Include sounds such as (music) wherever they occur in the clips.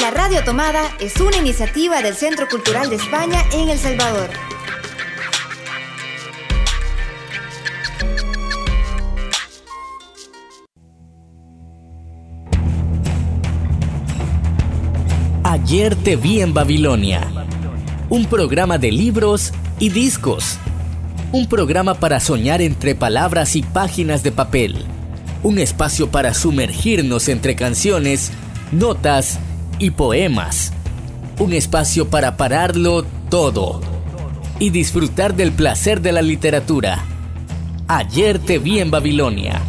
La Radio Tomada es una iniciativa del Centro Cultural de España en El Salvador. Ayer te vi en Babilonia. Un programa de libros y discos. Un programa para soñar entre palabras y páginas de papel. Un espacio para sumergirnos entre canciones, notas y poemas. Un espacio para pararlo todo y disfrutar del placer de la literatura. Ayer te vi en Babilonia.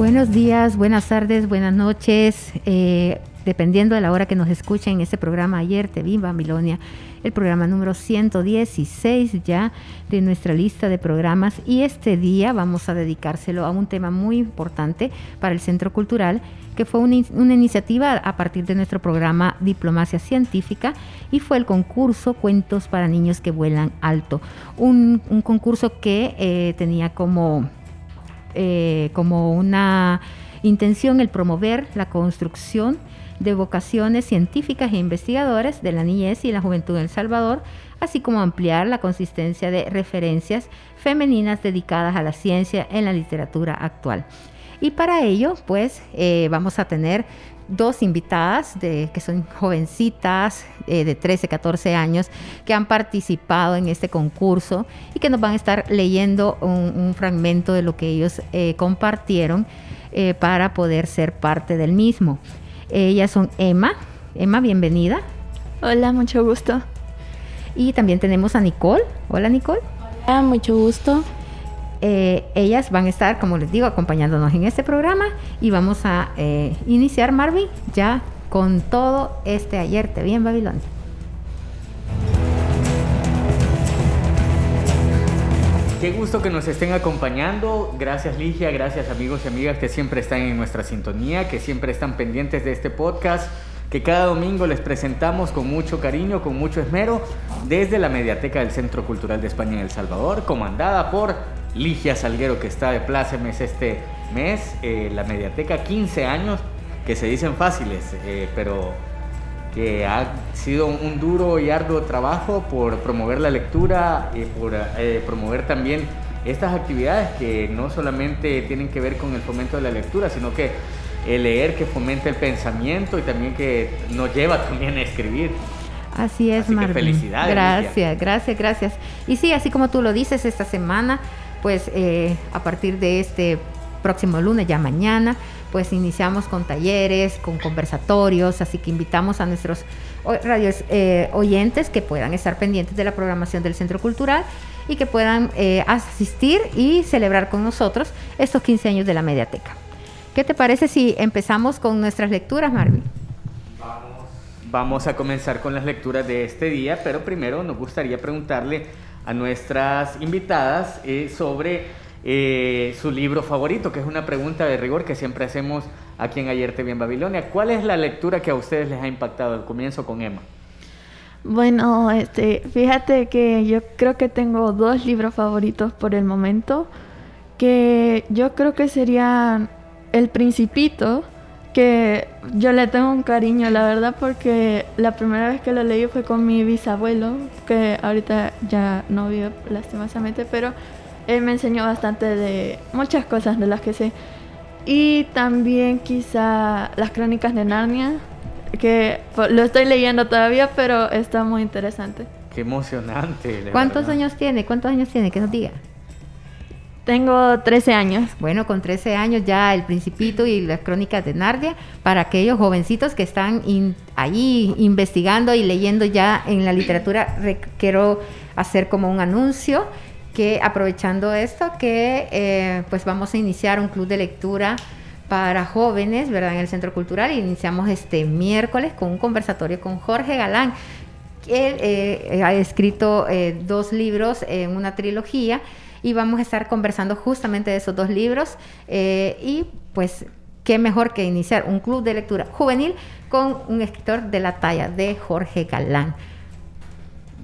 Buenos días, buenas tardes, buenas noches, eh, dependiendo de la hora que nos escuchen en este programa Ayer Te Vi Babilonia, el programa número 116 ya de nuestra lista de programas. Y este día vamos a dedicárselo a un tema muy importante para el Centro Cultural que fue una, iniciativa a partir de nuestro programa Diplomacia Científica y fue el concurso Cuentos para Niños que Vuelan Alto, un, concurso que eh, tenía como eh, como una intención el promover la construcción de vocaciones científicas e investigadoras de la niñez y la juventud en El Salvador, así como ampliar la consistencia de referencias femeninas dedicadas a la ciencia en la literatura actual. Y para ello, pues, eh, vamos a tener dos invitadas de, que son jovencitas eh, de 13, 14 años que han participado en este concurso y que nos van a estar leyendo un, fragmento de lo que ellos eh, compartieron eh, para poder ser parte del mismo. Ellas son Emma. Emma, bienvenida. Hola, mucho gusto. Y también tenemos a Nicole. Hola, Nicole. Hola, mucho gusto. Eh, ellas van a estar, como les digo, acompañándonos en este programa y vamos a eh, iniciar, Marvin, ya con todo este Ayer Te Vi en Babilonia. Qué gusto que nos estén acompañando. Gracias Ligia, gracias amigos y amigas que siempre están en nuestra sintonía, que siempre están pendientes de este podcast que cada domingo les presentamos con mucho cariño, con mucho esmero, desde la Mediateca del Centro Cultural de España en El Salvador, comandada por Ligia Salguero, que está de plácemes este mes. Eh, la Mediateca, 15 años, que se dicen fáciles, eh, pero que ha sido un duro y arduo trabajo por promover la lectura y por eh, promover también estas actividades que no solamente tienen que ver con el fomento de la lectura, sino que el leer que fomenta el pensamiento y también que nos lleva también a escribir. Así es, Marvin. Felicidades. Gracias, gracias, gracias. Y sí, así como tú lo dices, esta semana, pues eh, a partir de este próximo lunes, ya mañana, pues iniciamos con talleres, con conversatorios, así que invitamos a nuestros radios eh, oyentes que puedan estar pendientes de la programación del Centro Cultural y que puedan eh, asistir y celebrar con nosotros estos 15 años de la Mediateca. ¿Qué te parece si empezamos con nuestras lecturas, Marvin? Vamos, a comenzar con las lecturas de este día, pero primero nos gustaría preguntarle a nuestras invitadas eh, sobre eh, su libro favorito, que es una pregunta de rigor que siempre hacemos aquí en Ayer Te Vi en Babilonia. ¿Cuál es la lectura que a ustedes les ha impactado? El comienzo con Emma. Bueno, este, fíjate que yo creo que tengo dos libros favoritos por el momento, que yo creo que serían el Principito, que yo le tengo un cariño, la verdad, porque la primera vez que lo leí fue con mi bisabuelo, que ahorita ya no vive lastimosamente, pero él me enseñó bastante de muchas cosas de las que sé. Y también quizá las crónicas de Narnia, que lo estoy leyendo todavía, pero está muy interesante. Qué emocionante. ¿Cuántos años tiene? ¿Cuántos años tiene? Que nos diga. Tengo 13 años. Bueno, con 13 años ya El Principito y las Crónicas de Narnia, para aquellos jovencitos que están ahí investigando y leyendo ya en la literatura, quiero hacer como un anuncio que aprovechando esto, que eh, pues vamos a iniciar un club de lectura para jóvenes, ¿verdad? En el Centro Cultural. Iniciamos este miércoles con un conversatorio con Jorge Galán. Él eh, ha escrito eh, dos libros en una trilogía y vamos a estar conversando justamente de esos dos libros eh, y pues qué mejor que iniciar un club de lectura juvenil con un escritor de la talla de Jorge Galán.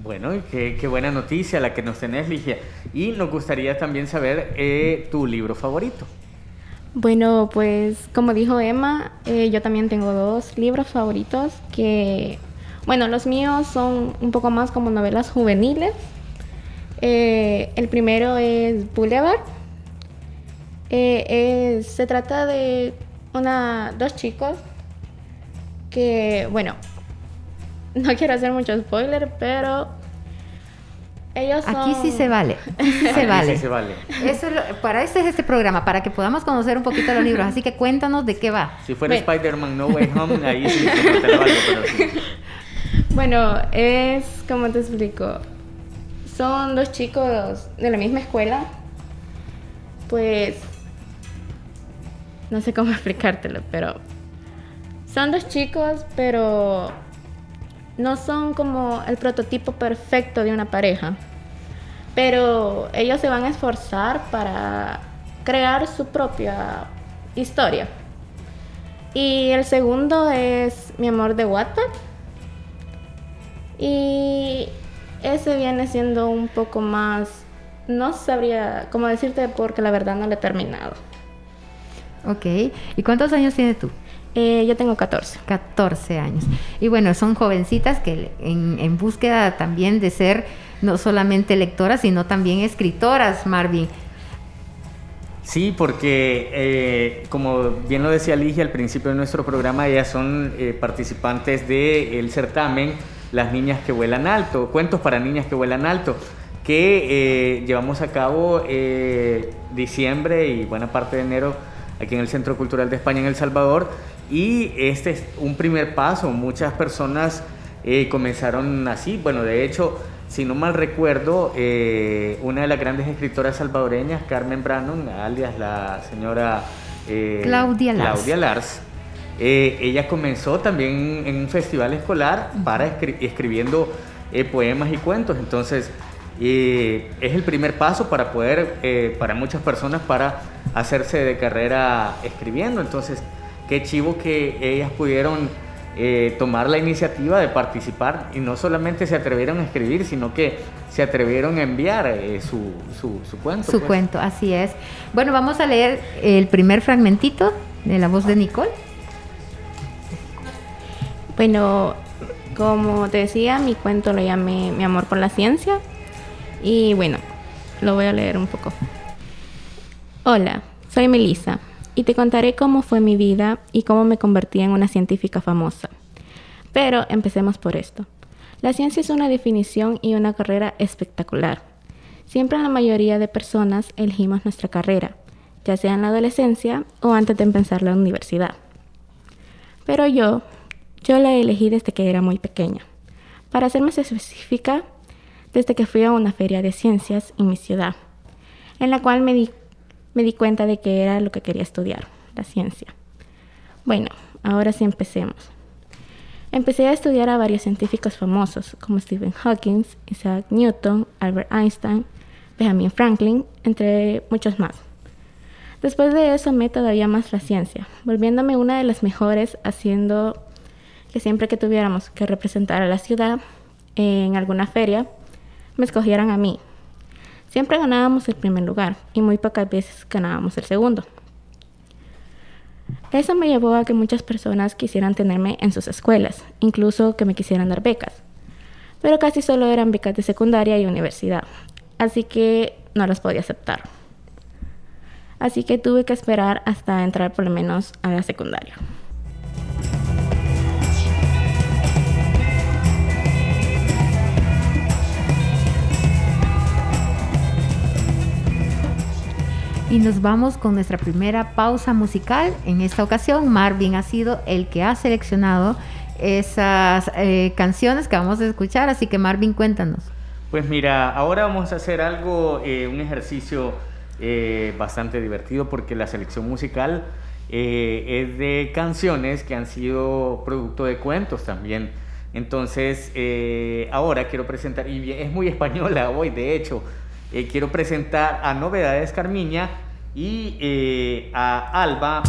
Bueno, qué, qué buena noticia la que nos tenés, Ligia. Y nos gustaría también saber eh, tu libro favorito. Bueno, pues como dijo Emma, eh, yo también tengo dos libros favoritos que, bueno, los míos son un poco más como novelas juveniles. Eh, el primero es Boulevard. Eh, se trata de una, dos chicos que, bueno, (laughs) no quiero hacer mucho spoiler, pero ellos son... Aquí sí se vale. Aquí sí se Aquí vale. sí se vale. Eso es lo- para eso es este programa, para que podamos conocer un poquito los libros. Así que cuéntanos de qué va. Si fuera. Spider-Man No Way Home, ahí sí que no te lo valgo, pero sí. (laughs) Bueno, es, como te explico? Son dos chicos de la misma escuela. Pues, no sé cómo (laughs) explicártelo, pero son dos chicos, pero no son como el prototipo perfecto de una pareja. Pero ellos se van a esforzar para crear su propia historia. Y el segundo es Mi amor de Wattpad. Y ese viene siendo un poco más, no sabría cómo decirte porque la verdad no lo he terminado. Ok. ¿Y cuántos años tienes tú? Eh, yo tengo 14. 14 años. Y bueno, son jovencitas que en, en búsqueda también de ser no solamente lectoras, sino también escritoras, Marvin. Sí, porque eh, como bien lo decía Ligia al principio de nuestro programa, ellas son eh, participantes del certamen Las Niñas que Vuelan Alto, Cuentos para Niñas que Vuelan Alto, que eh, llevamos a cabo eh, diciembre y buena parte de enero aquí en el Centro Cultural de España en El Salvador. Y este es un primer paso, muchas personas eh, comenzaron así, bueno, de hecho... Si no mal recuerdo, eh, una de las grandes escritoras salvadoreñas, Carmen Brannon, alias la señora eh, Claudia Lars. Claudia Lars, eh, ella comenzó también en un festival escolar para escri- escribiendo eh, poemas y cuentos. Entonces, eh, es el primer paso para poder, para muchas personas, para hacerse de carrera escribiendo. Entonces, qué chivo que ellas pudieron tomar la iniciativa de participar y no solamente se atrevieron a escribir, sino que se atrevieron a enviar su, su, su cuento. Su pues. cuento, así es. Bueno, vamos a leer el primer fragmentito de la voz de Nicole. Bueno, como te decía, mi cuento lo llamé Mi amor por la ciencia. Y bueno, lo voy a leer un poco. Hola, soy Melissa y te contaré cómo fue mi vida y cómo me convertí en una científica famosa. Pero empecemos por esto. La ciencia es una definición y una carrera espectacular. Siempre la mayoría de personas elegimos nuestra carrera, ya sea en la adolescencia o antes de empezar la universidad. Pero yo, yo la elegí desde que era muy pequeña. Para ser más específica, desde que fui a una feria de ciencias en mi ciudad, en la cual me di, me di cuenta de que era lo que quería estudiar, la ciencia. Bueno, ahora sí empecemos. Empecé a estudiar a varios científicos famosos como Stephen Hawking, Isaac Newton, Albert Einstein, Benjamin Franklin, entre muchos más. Después de eso amé todavía más la ciencia, volviéndome una de las mejores haciendo que siempre que tuviéramos que representar a la ciudad en alguna feria, me escogieran a mí. Siempre ganábamos el primer lugar y muy pocas veces ganábamos el segundo. Eso me llevó a que muchas personas quisieran tenerme en sus escuelas, incluso que me quisieran dar becas. Pero casi solo eran becas de secundaria y universidad, así que no las podía aceptar. Así que tuve que esperar hasta entrar por lo menos a la secundaria. Y nos vamos con nuestra primera pausa musical. En esta ocasión, Marvin ha sido el que ha seleccionado esas eh, canciones que vamos a escuchar. Así que, Marvin, cuéntanos. Pues mira, ahora vamos a hacer algo, eh, un ejercicio eh, bastante divertido porque la selección musical es de canciones que han sido producto de cuentos también. Entonces, ahora quiero presentar, y es muy española hoy, de hecho, eh, quiero presentar a Novedades Carmiña y eh, a Alba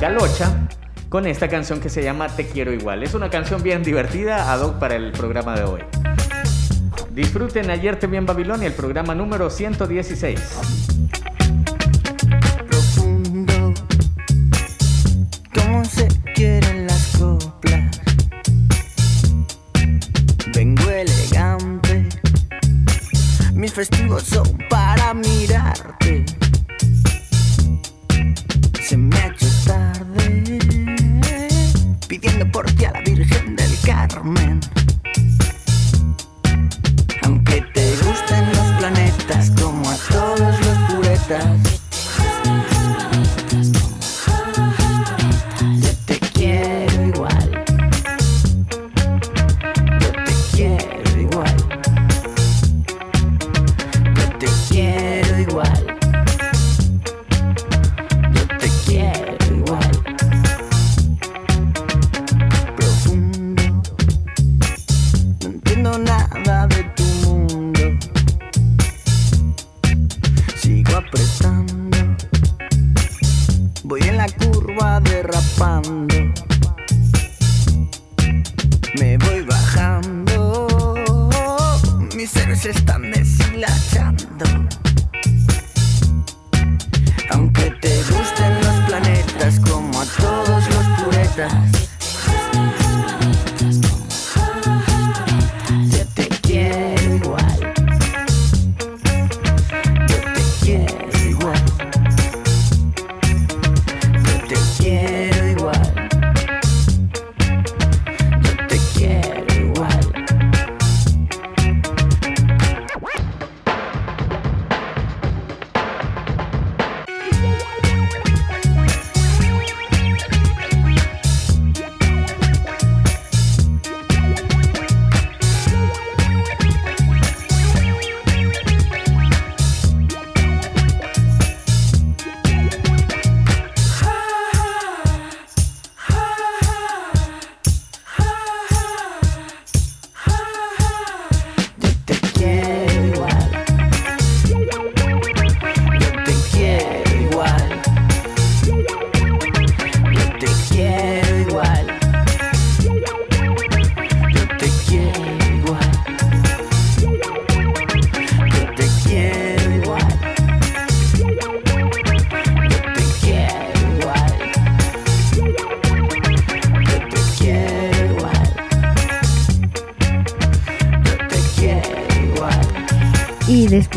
Galocha con esta canción que se llama Te quiero igual. Es una canción bien divertida, ad hoc para el programa de hoy. Disfruten ayer te vi en Babilonia, el programa número 116.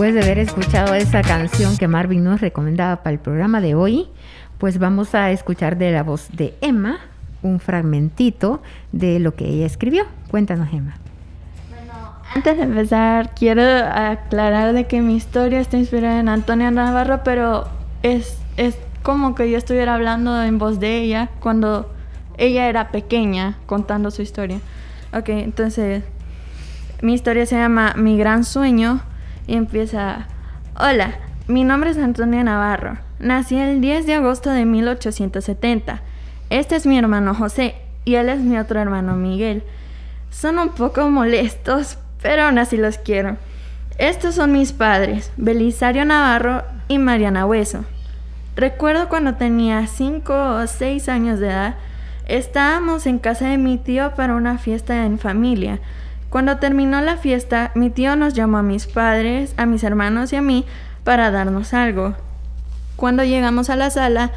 Después de haber escuchado esa canción que Marvin nos recomendaba para el programa de hoy, pues vamos a escuchar de la voz de Emma un fragmentito de lo que ella escribió. Cuéntanos, Emma. Bueno, antes de empezar, quiero aclarar de que mi historia está inspirada en Antonia Navarro, pero es, es como que yo estuviera hablando en voz de ella cuando ella era pequeña contando su historia. Ok, entonces mi historia se llama Mi gran sueño y empieza, hola, mi nombre es Antonia Navarro, nací el 10 de agosto de 1870. Este es mi hermano José y él es mi otro hermano Miguel. Son un poco molestos, pero aún así los quiero. Estos son mis padres, Belisario Navarro y Mariana Hueso. Recuerdo cuando tenía 5 o 6 años de edad, estábamos en casa de mi tío para una fiesta en familia. Cuando terminó la fiesta, mi tío nos llamó a mis padres, a mis hermanos y a mí para darnos algo. Cuando llegamos a la sala,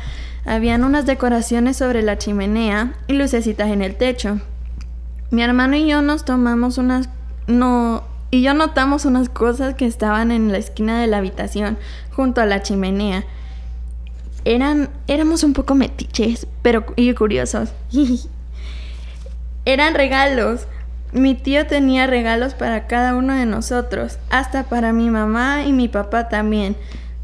habían unas decoraciones sobre la chimenea y lucecitas en el techo. Mi hermano y yo nos tomamos unas no y yo notamos unas cosas que estaban en la esquina de la habitación junto a la chimenea. Eran éramos un poco metiches, pero y curiosos. (laughs) Eran regalos mi tío tenía regalos para cada uno de nosotros, hasta para mi mamá y mi papá también.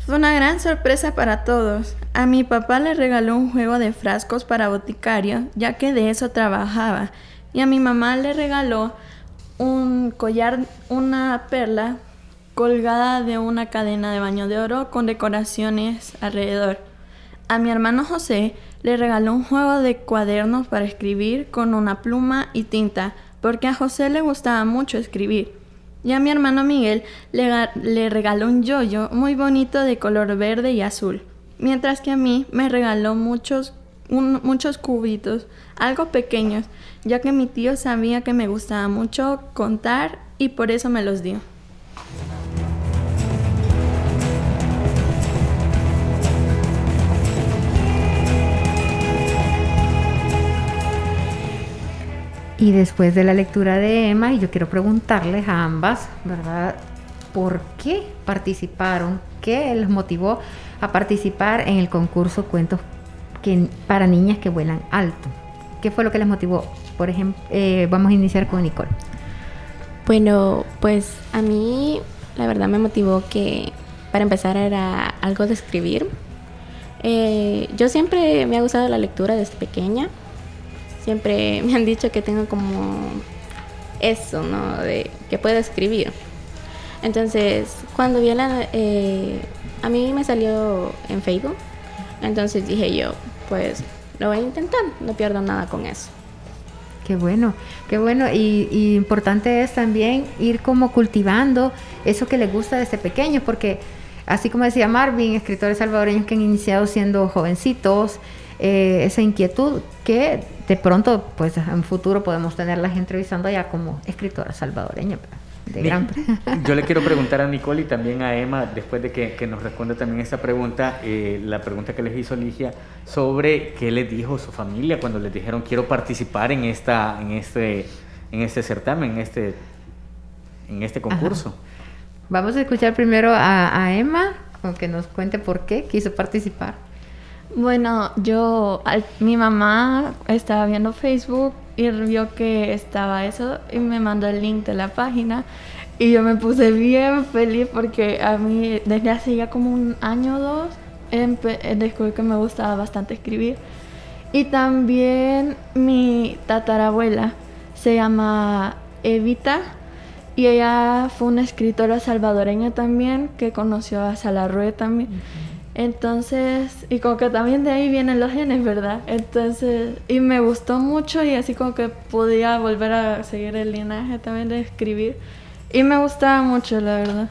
Fue una gran sorpresa para todos. A mi papá le regaló un juego de frascos para boticario, ya que de eso trabajaba. Y a mi mamá le regaló un collar, una perla colgada de una cadena de baño de oro con decoraciones alrededor. A mi hermano José le regaló un juego de cuadernos para escribir con una pluma y tinta porque a José le gustaba mucho escribir. Y a mi hermano Miguel le, regaló un yoyo muy bonito de color verde y azul, mientras que a mí me regaló muchos muchos cubitos, algo pequeños, ya que mi tío sabía que me gustaba mucho contar y por eso me los dio. Y después de la lectura de Emma, y yo quiero preguntarles a ambas, ¿verdad? ¿Por qué participaron? ¿Qué les motivó a participar en el concurso Cuentos para niñas que vuelan alto? ¿Qué fue lo que les motivó? Por ejemplo, eh, vamos a iniciar con Nicole. Bueno, pues a mí la verdad me motivó que para empezar era algo de escribir. Eh, yo siempre me ha gustado la lectura desde pequeña siempre me han dicho que tengo como eso, ¿no? De que puedo escribir. Entonces, cuando vi la... Eh, a mí me salió en Facebook, entonces dije yo, pues lo voy a intentar, no pierdo nada con eso. Qué bueno, qué bueno. Y, importante es también ir como cultivando eso que les gusta desde pequeños, porque así como decía Marvin, escritores salvadoreños que han iniciado siendo jovencitos, eh, esa inquietud que de pronto, pues en futuro podemos tenerlas entrevistando ya como escritora salvadoreña. De gran... (laughs) Yo le quiero preguntar a Nicole y también a Emma, después de que, nos responda también esta pregunta, eh, la pregunta que les hizo Ligia, sobre qué les dijo su familia cuando les dijeron quiero participar en, esta, en, este, en este certamen, en este, en este concurso. Vamos a escuchar primero a, a Emma, que nos cuente por qué quiso participar. Bueno, yo, mi mamá estaba viendo Facebook y vio que estaba eso y me mandó el link de la página y yo me puse bien feliz porque a mí desde hace ya como un año o dos descubrí que me gustaba bastante escribir. Y también mi tatarabuela se llama Evita y ella fue una escritora salvadoreña también que conoció a Salarrué también. Entonces, y como que también de ahí vienen los genes, ¿verdad? Entonces, y me gustó mucho y así como que podía volver a seguir el linaje también de escribir. Y me gustaba mucho, la verdad.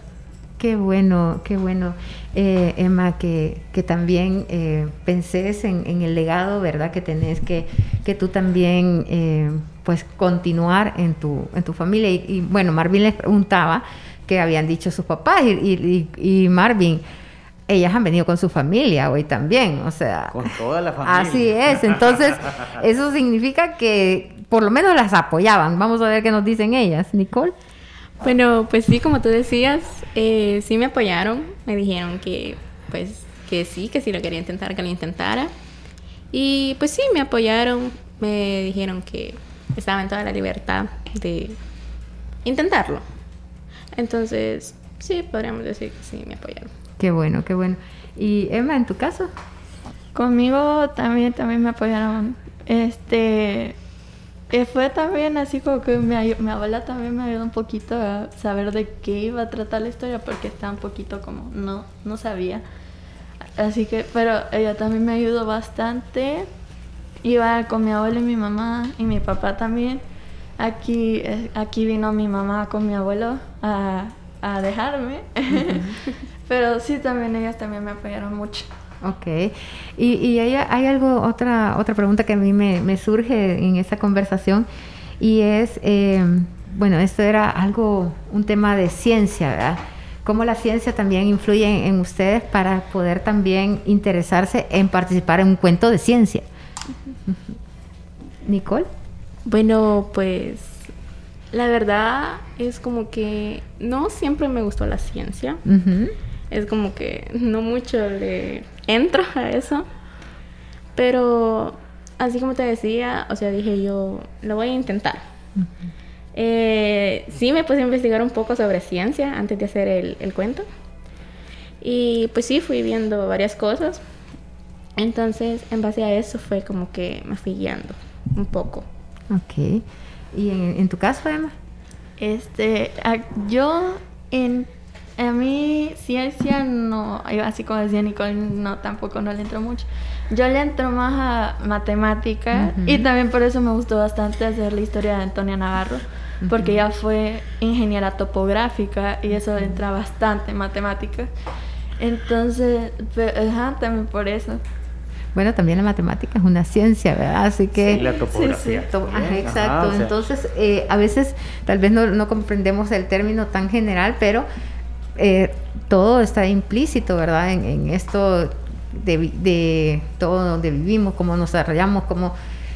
Qué bueno, qué bueno, eh, Emma, que, que también eh, pensés en, el legado, ¿verdad? Que tenés que, que tú también, eh, pues, continuar en tu, en tu familia. Y, bueno, Marvin les preguntaba qué habían dicho sus papás y, y Marvin, ellas han venido con su familia hoy también, o sea. Con toda la familia. Así es, entonces eso significa que por lo menos las apoyaban. Vamos a ver qué nos dicen ellas, Nicole. Bueno, pues sí, como tú decías, eh, sí me apoyaron, me dijeron que, pues, que sí, que si lo quería intentar, que lo intentara. Y pues sí, me apoyaron, me dijeron que estaba en toda la libertad de intentarlo. Entonces, sí, podríamos decir que sí, me apoyaron. Qué bueno, qué bueno. ¿Y Emma, en tu caso? Conmigo también, también me apoyaron. Este, eh, fue también así como que mi, abuela también me ayudó un poquito a saber de qué iba a tratar la historia porque estaba un poquito como, no, no sabía. Así que, pero ella también me ayudó bastante. Iba con mi abuela y mi mamá y mi papá también. Aquí, eh, aquí vino mi mamá con mi abuelo a, a dejarme. (laughs) Pero sí, también ellas también me apoyaron mucho. Ok. Y, y hay, hay, algo, otra, otra pregunta que a mí me, surge en esta conversación y es, eh, bueno, esto era algo, un tema de ciencia, ¿verdad? ¿Cómo la ciencia también influye en, ustedes para poder también interesarse en participar en un cuento de ciencia? Nicole. Bueno, pues la verdad es como que no siempre me gustó la ciencia es como que no mucho le entro a eso. Pero así como te decía, o sea, dije yo, lo voy a intentar. Eh, sí me puse a investigar un poco sobre ciencia antes de hacer el, el, cuento. Y pues sí, fui viendo varias cosas. Entonces, en base a eso fue como que me fui guiando un poco. Ok. ¿Y en, en tu caso, Emma? Este, yo en a mí ciencia no, así como decía Nicole, no, tampoco no le entro mucho. Yo le entro más a matemática y también por eso me gustó bastante hacer la historia de Antonia Navarro, porque ella fue ingeniera topográfica y eso entra bastante en matemáticas. Entonces, ajá, también por eso. Bueno, también la matemática es una ciencia, ¿verdad? Así que... Y la topografía. To- ajá, también. exacto. Ajá, o sea, Entonces, eh, a veces tal vez no, no comprendemos el término tan general, pero eh, todo está implícito, ¿verdad? En, esto de, de todo donde vivimos, cómo nos desarrollamos, cómo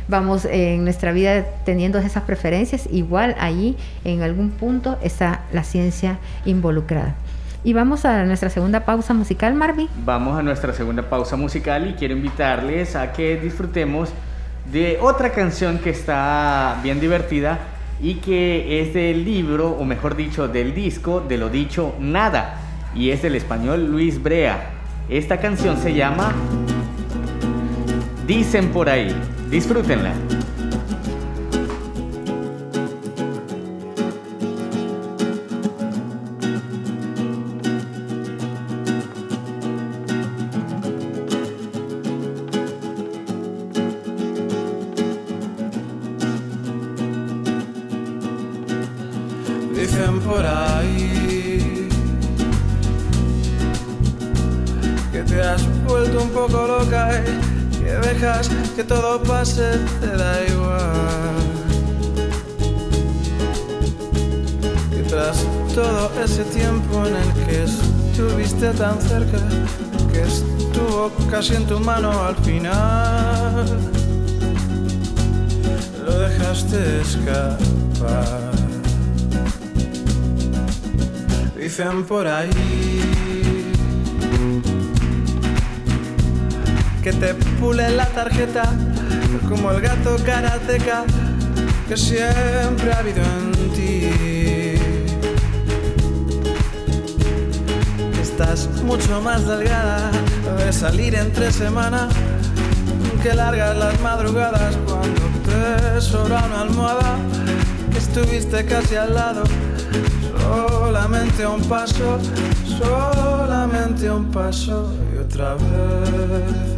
vamos en nuestra vida teniendo esas preferencias. Igual ahí, en algún punto, está la ciencia involucrada. Y vamos a nuestra segunda pausa musical, Marvin. Vamos a nuestra segunda pausa musical y quiero invitarles a que disfrutemos de otra canción que está bien divertida y que es del libro, o mejor dicho, del disco de lo dicho nada, y es del español Luis Brea. Esta canción se llama Dicen por ahí. Disfrútenla. Dejaste escapar. Dicen por ahí que te pule la tarjeta como el gato karateca que siempre ha habido en ti. Estás mucho más delgada de salir entre semana que largas las madrugadas sobra una almohada estuviste casi al lado Solamente un paso, solamente un paso y otra vez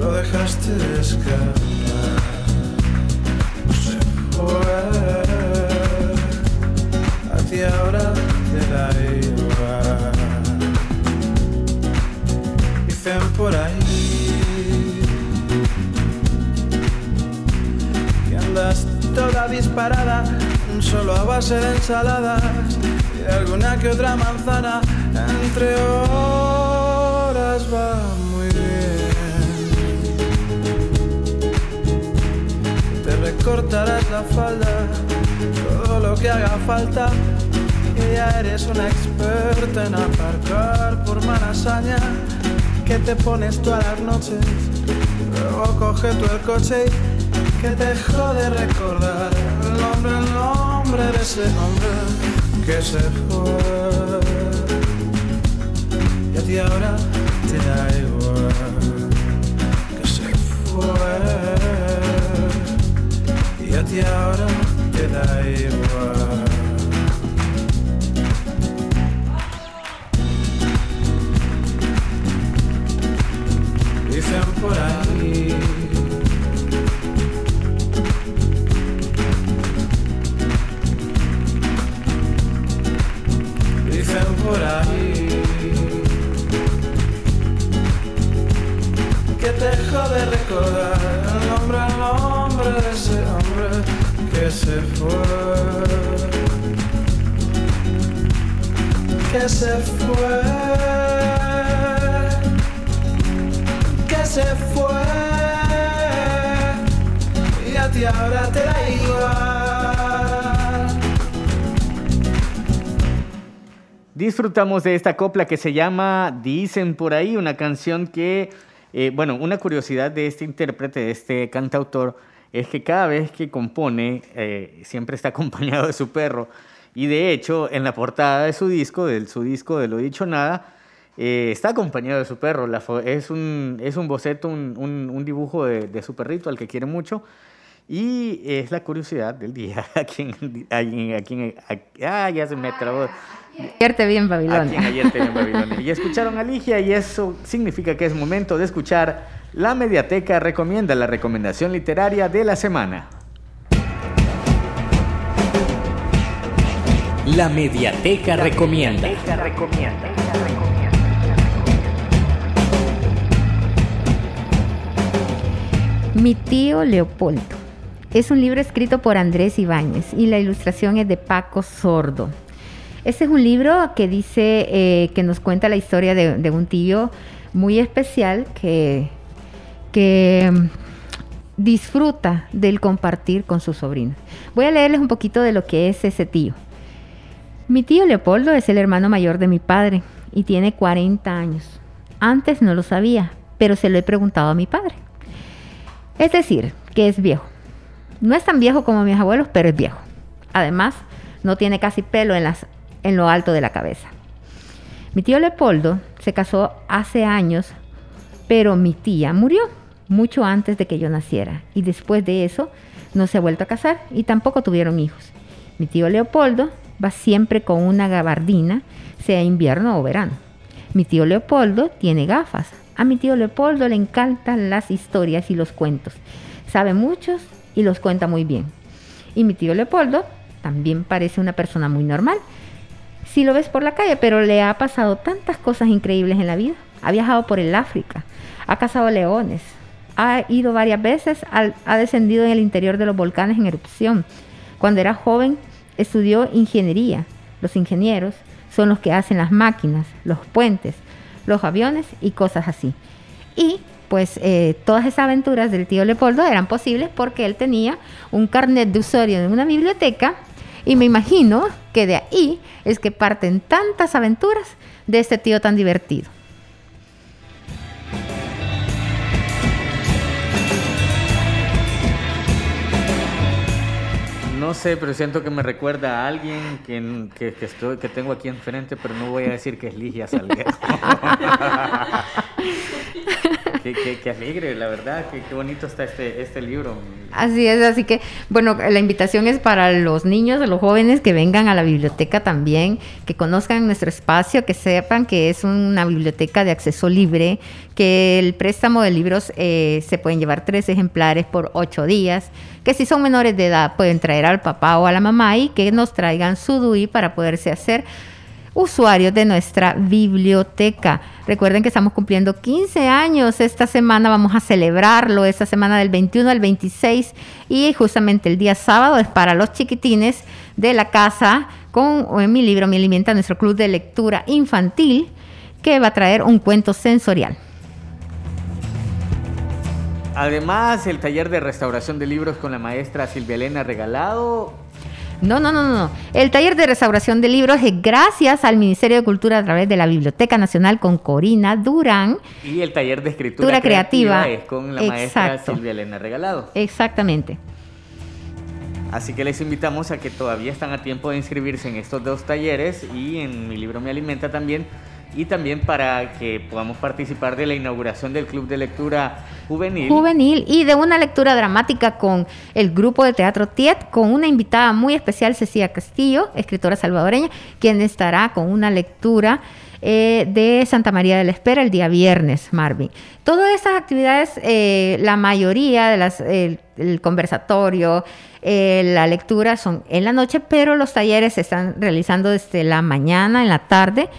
lo dejaste escapar. Se fue, a ti ahora te da igual. Dicen por ahí disparada solo a base de ensaladas y alguna que otra manzana. Entre horas va muy bien. Te recortarás la falda todo lo que haga falta. Que ya eres una experta en aparcar por malasaña que te pones todas las noches. Luego coge tú el coche y que te jode recordar el nombre, el nombre de ese hombre que se fue. Y a ti ahora te da igual que se fue. Y a ti ahora te da igual. Dicen por ahí que te jode recordar el nombre, el nombre de ese hombre que se fue, que se fue, que se fue. Y a ti ahora te da igual. Disfrutamos de esta copla que se llama Dicen por ahí, una canción que, eh, bueno, una curiosidad de este intérprete, de este cantautor, es que cada vez que compone eh, siempre está (laughs) acompañado de su perro. Y de hecho, en la portada de su disco, de su disco de Lo Dicho Nada, eh, está acompañado de su perro. La es, un, es un boceto, un, un- un dibujo de, de su perrito al que quiere mucho. Y es la curiosidad del día. (laughs) A quien, a a- ah, ya se me trabó. Vierte bien, A quien Babilonia. ayer tenía en Babilonia. Y escucharon a Ligia y eso significa que es momento de escuchar La Mediateca Recomienda, la recomendación literaria de la semana. La Mediateca Recomienda. Mi tío Leopoldo. Es un libro escrito por Andrés Ibáñez y la ilustración es de Paco Sordo. Este es un libro que dice eh, que nos cuenta la historia de, de un tío muy especial que, que mm, disfruta del compartir con sus sobrinos. Voy a leerles un poquito de lo que es ese tío. Mi tío Leopoldo es el hermano mayor de mi padre y tiene 40 años. Antes no lo sabía, pero se lo he preguntado a mi padre. Es decir, que es viejo. No es tan viejo como mis abuelos, pero es viejo. Además, no tiene casi pelo en, las, en lo alto de la cabeza. Mi tío Leopoldo se casó hace años, pero mi tía murió mucho antes de que yo naciera y después de eso no se ha vuelto a casar y tampoco tuvieron hijos. Mi tío Leopoldo va siempre con una gabardina, sea invierno o verano. Mi tío Leopoldo tiene gafas. A mi tío Leopoldo le encantan las historias y los cuentos. Sabe muchos y los cuenta muy bien. Y mi tío Leopoldo también parece una persona muy normal. Si lo ves por la calle, pero le ha pasado tantas cosas increíbles en la vida. Ha viajado por el África, ha cazado leones, ha ido varias veces, ha descendido en el interior de los volcanes en erupción. Cuando era joven estudió ingeniería. Los ingenieros son los que hacen las máquinas, los puentes, los aviones y cosas así. Y pues eh, todas esas aventuras del tío Leopoldo eran posibles porque él tenía un carnet de usuario en una biblioteca y me imagino que de ahí es que parten tantas aventuras de este tío tan divertido. No sé, pero siento que me recuerda a alguien que, que, estoy, que tengo aquí enfrente, pero no voy a decir que es Ligia Salguero. (laughs) qué, alegre, la verdad, qué, bonito está este, este libro. Así es, así que, bueno, la invitación es para los niños, los jóvenes que vengan a la biblioteca también, que conozcan nuestro espacio, que sepan que es una biblioteca de acceso libre, que el préstamo de libros eh, se pueden llevar tres ejemplares por ocho días, que si son menores de edad pueden traer al papá o a la mamá y que nos traigan su DUI para poderse hacer usuarios de nuestra biblioteca. Recuerden que estamos cumpliendo 15 años. Esta semana vamos a celebrarlo, esta semana del 21 al 26 y justamente el día sábado es para los chiquitines de la casa con mi libro Mi Alimenta, nuestro club de lectura infantil, que va a traer un cuento sensorial. Además, el taller de restauración de libros con la maestra Silvia Elena Regalado no, no, no, no. El taller de restauración de libros es gracias al Ministerio de Cultura a través de la Biblioteca Nacional con Corina Durán. Y el taller de escritura creativa, es con la maestra Silvia Elena Regalado. Exactamente. Así que les invitamos a que todavía están a tiempo de inscribirse en estos dos talleres y en mi libro Me Alimenta también y también para que podamos participar de la inauguración del Club de Lectura Juvenil. Juvenil y de una lectura dramática con el grupo de teatro TIET, con una invitada muy especial, Cecilia Castillo, escritora salvadoreña, quien estará con una lectura eh, de Santa María de la Espera el día viernes, Marvin. Todas estas actividades, eh, la mayoría de las, el conversatorio, eh, la lectura son en la noche, pero los talleres se están realizando desde la mañana, en la tarde.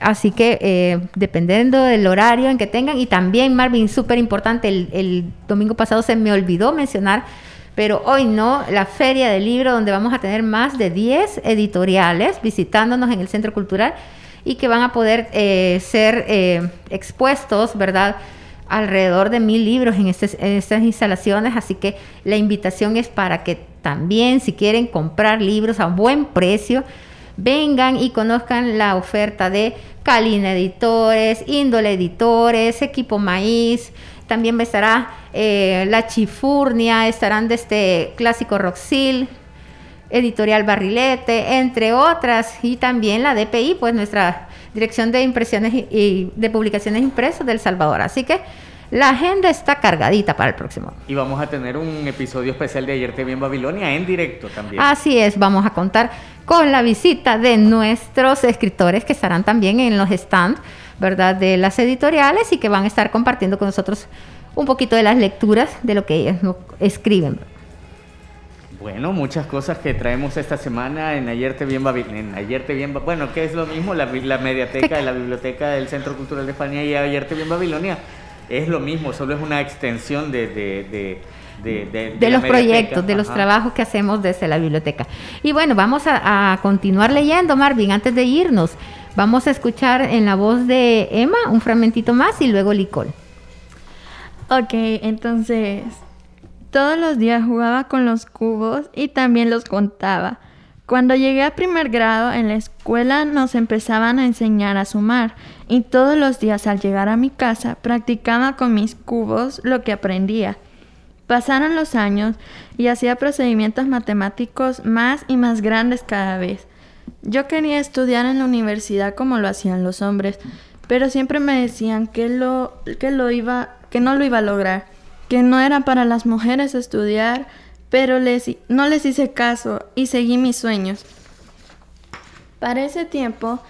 Así que eh, dependiendo del horario en que tengan, y también Marvin, súper importante, el, domingo pasado se me olvidó mencionar, pero hoy no, la feria del libro donde vamos a tener más de 10 editoriales visitándonos en el Centro Cultural y que van a poder eh, ser eh, expuestos, ¿verdad? Alrededor de mil libros en, en estas instalaciones, así que la invitación es para que también si quieren comprar libros a buen precio, vengan y conozcan la oferta de Calina Editores, Índole Editores, Equipo Maíz, también estará eh, La Chifurnia, estarán de este clásico Roxil, Editorial Barrilete, entre otras, y también la DPI, pues nuestra Dirección de Impresiones y de Publicaciones Impresas del Salvador. Así que la agenda está cargadita para el próximo. Y vamos a tener un episodio especial de Ayer Te Vi en Babilonia en directo también. Así es, vamos a contar con la visita de nuestros escritores que estarán también en los stands, ¿verdad? De las editoriales y que van a estar compartiendo con nosotros un poquito de las lecturas de lo que ellos escriben. Bueno, muchas cosas que traemos esta semana en Ayer Te Vi en Babilonia. Ayer Te Vi Bueno, que es lo mismo, la, mediateca de la Biblioteca del Centro Cultural de España y Ayer Te Vi en Babilonia es lo mismo, solo es una extensión de, de, de, de, de- los proyectos, de los trabajos que hacemos desde la biblioteca. Y bueno, vamos a, a continuar leyendo, Marvin, antes de irnos. Vamos a escuchar en la voz de Emma un fragmentito más y luego Licol. Ok, entonces todos los días jugaba con los cubos y también los contaba. Cuando llegué a primer grado en la escuela nos empezaban a enseñar a sumar y todos los días al llegar a mi casa practicaba con mis cubos lo que aprendía. Pasaron los años y hacía procedimientos matemáticos más y más grandes cada vez. Yo quería estudiar en la universidad como lo hacían los hombres, pero siempre me decían que lo, que lo iba, que no lo iba a lograr, que no era para las mujeres estudiar, pero no les hice caso y seguí mis sueños. Para ese tiempo,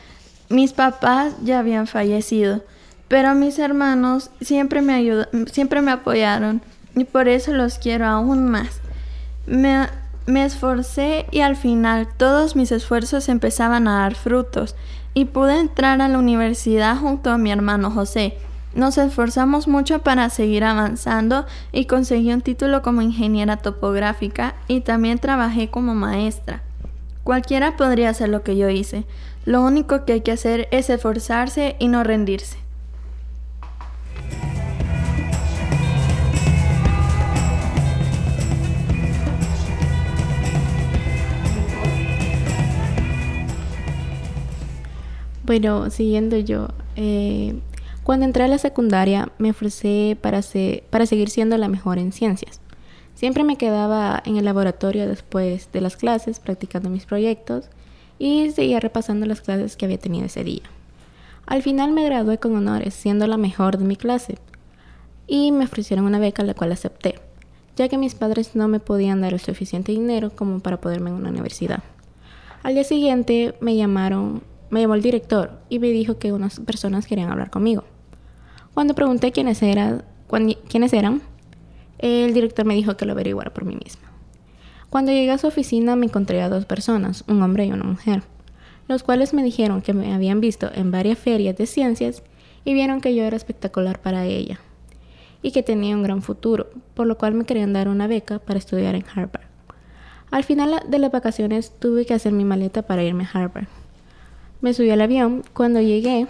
mis papás ya habían fallecido, pero mis hermanos siempre me, siempre me apoyaron y por eso los quiero aún más. Me esforcé y al final todos mis esfuerzos empezaban a dar frutos y pude entrar a la universidad junto a mi hermano José. Nos esforzamos mucho para seguir avanzando y conseguí un título como ingeniera topográfica y también trabajé como maestra. Cualquiera podría hacer lo que yo hice. Lo único que hay que hacer es esforzarse y no rendirse. Bueno, siguiendo yo, eh, cuando entré a la secundaria me esforcé para, para seguir siendo la mejor en ciencias. Siempre me quedaba en el laboratorio después de las clases practicando mis proyectos y seguía repasando las clases que había tenido ese día. Al final me gradué con honores, siendo la mejor de mi clase, y me ofrecieron una beca la cual acepté, ya que mis padres no me podían dar el suficiente dinero como para poderme en una universidad. Al día siguiente me llamaron, me llamó el director y me dijo que unas personas querían hablar conmigo. Cuando pregunté quiénes eran, quiénes eran, el director me dijo que lo averiguara por mí misma. Cuando llegué a su oficina me encontré a dos personas, un hombre y una mujer, los cuales me dijeron que me habían visto en varias ferias de ciencias y vieron que yo era espectacular para ella y que tenía un gran futuro, por lo cual me querían dar una beca para estudiar en Harvard. Al final de las vacaciones tuve que hacer mi maleta para irme a Harvard. Me subí al avión. Cuando llegué,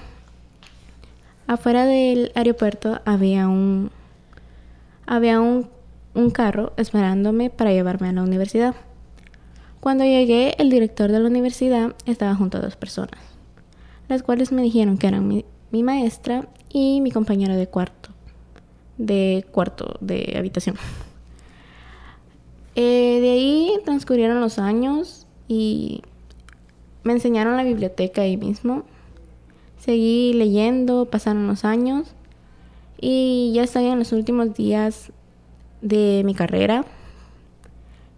afuera del aeropuerto había un había un, un carro esperándome para llevarme a la universidad. Cuando llegué, el director de la universidad estaba junto a dos personas, las cuales me dijeron que eran mi, maestra y mi compañero de cuarto, de cuarto de habitación. Eh, de ahí transcurrieron los años y me enseñaron la biblioteca ahí mismo. Seguí leyendo, pasaron los años y ya estoy en los últimos días de mi carrera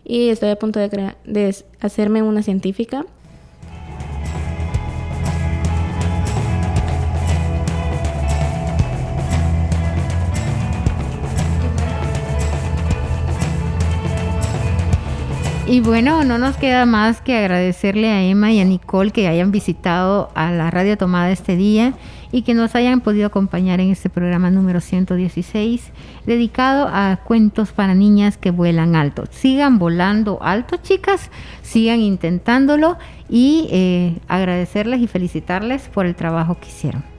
y estoy a punto de, de hacerme una científica. Y bueno, no nos queda más que agradecerle a Emma y a Nicole que hayan visitado a la Radio Tomada este día y que nos hayan podido acompañar en este programa número 116 dedicado a cuentos para niñas que vuelan alto. Sigan volando alto, chicas, sigan intentándolo y eh, agradecerles y felicitarles por el trabajo que hicieron.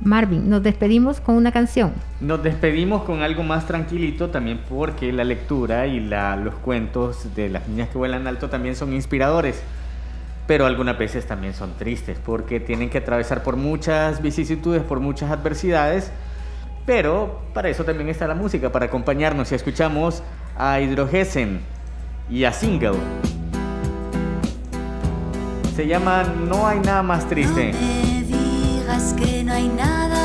Marvin, nos despedimos con una canción. Nos despedimos con algo más tranquilito también porque la lectura y la- los cuentos de las niñas que vuelan alto también son inspiradores. Pero algunas veces también son tristes porque tienen que atravesar por muchas vicisitudes, por muchas adversidades. Pero para eso también está la música, para acompañarnos y escuchamos a Hydrogesen y a Single. Se llama No hay nada más triste. Que no hay nada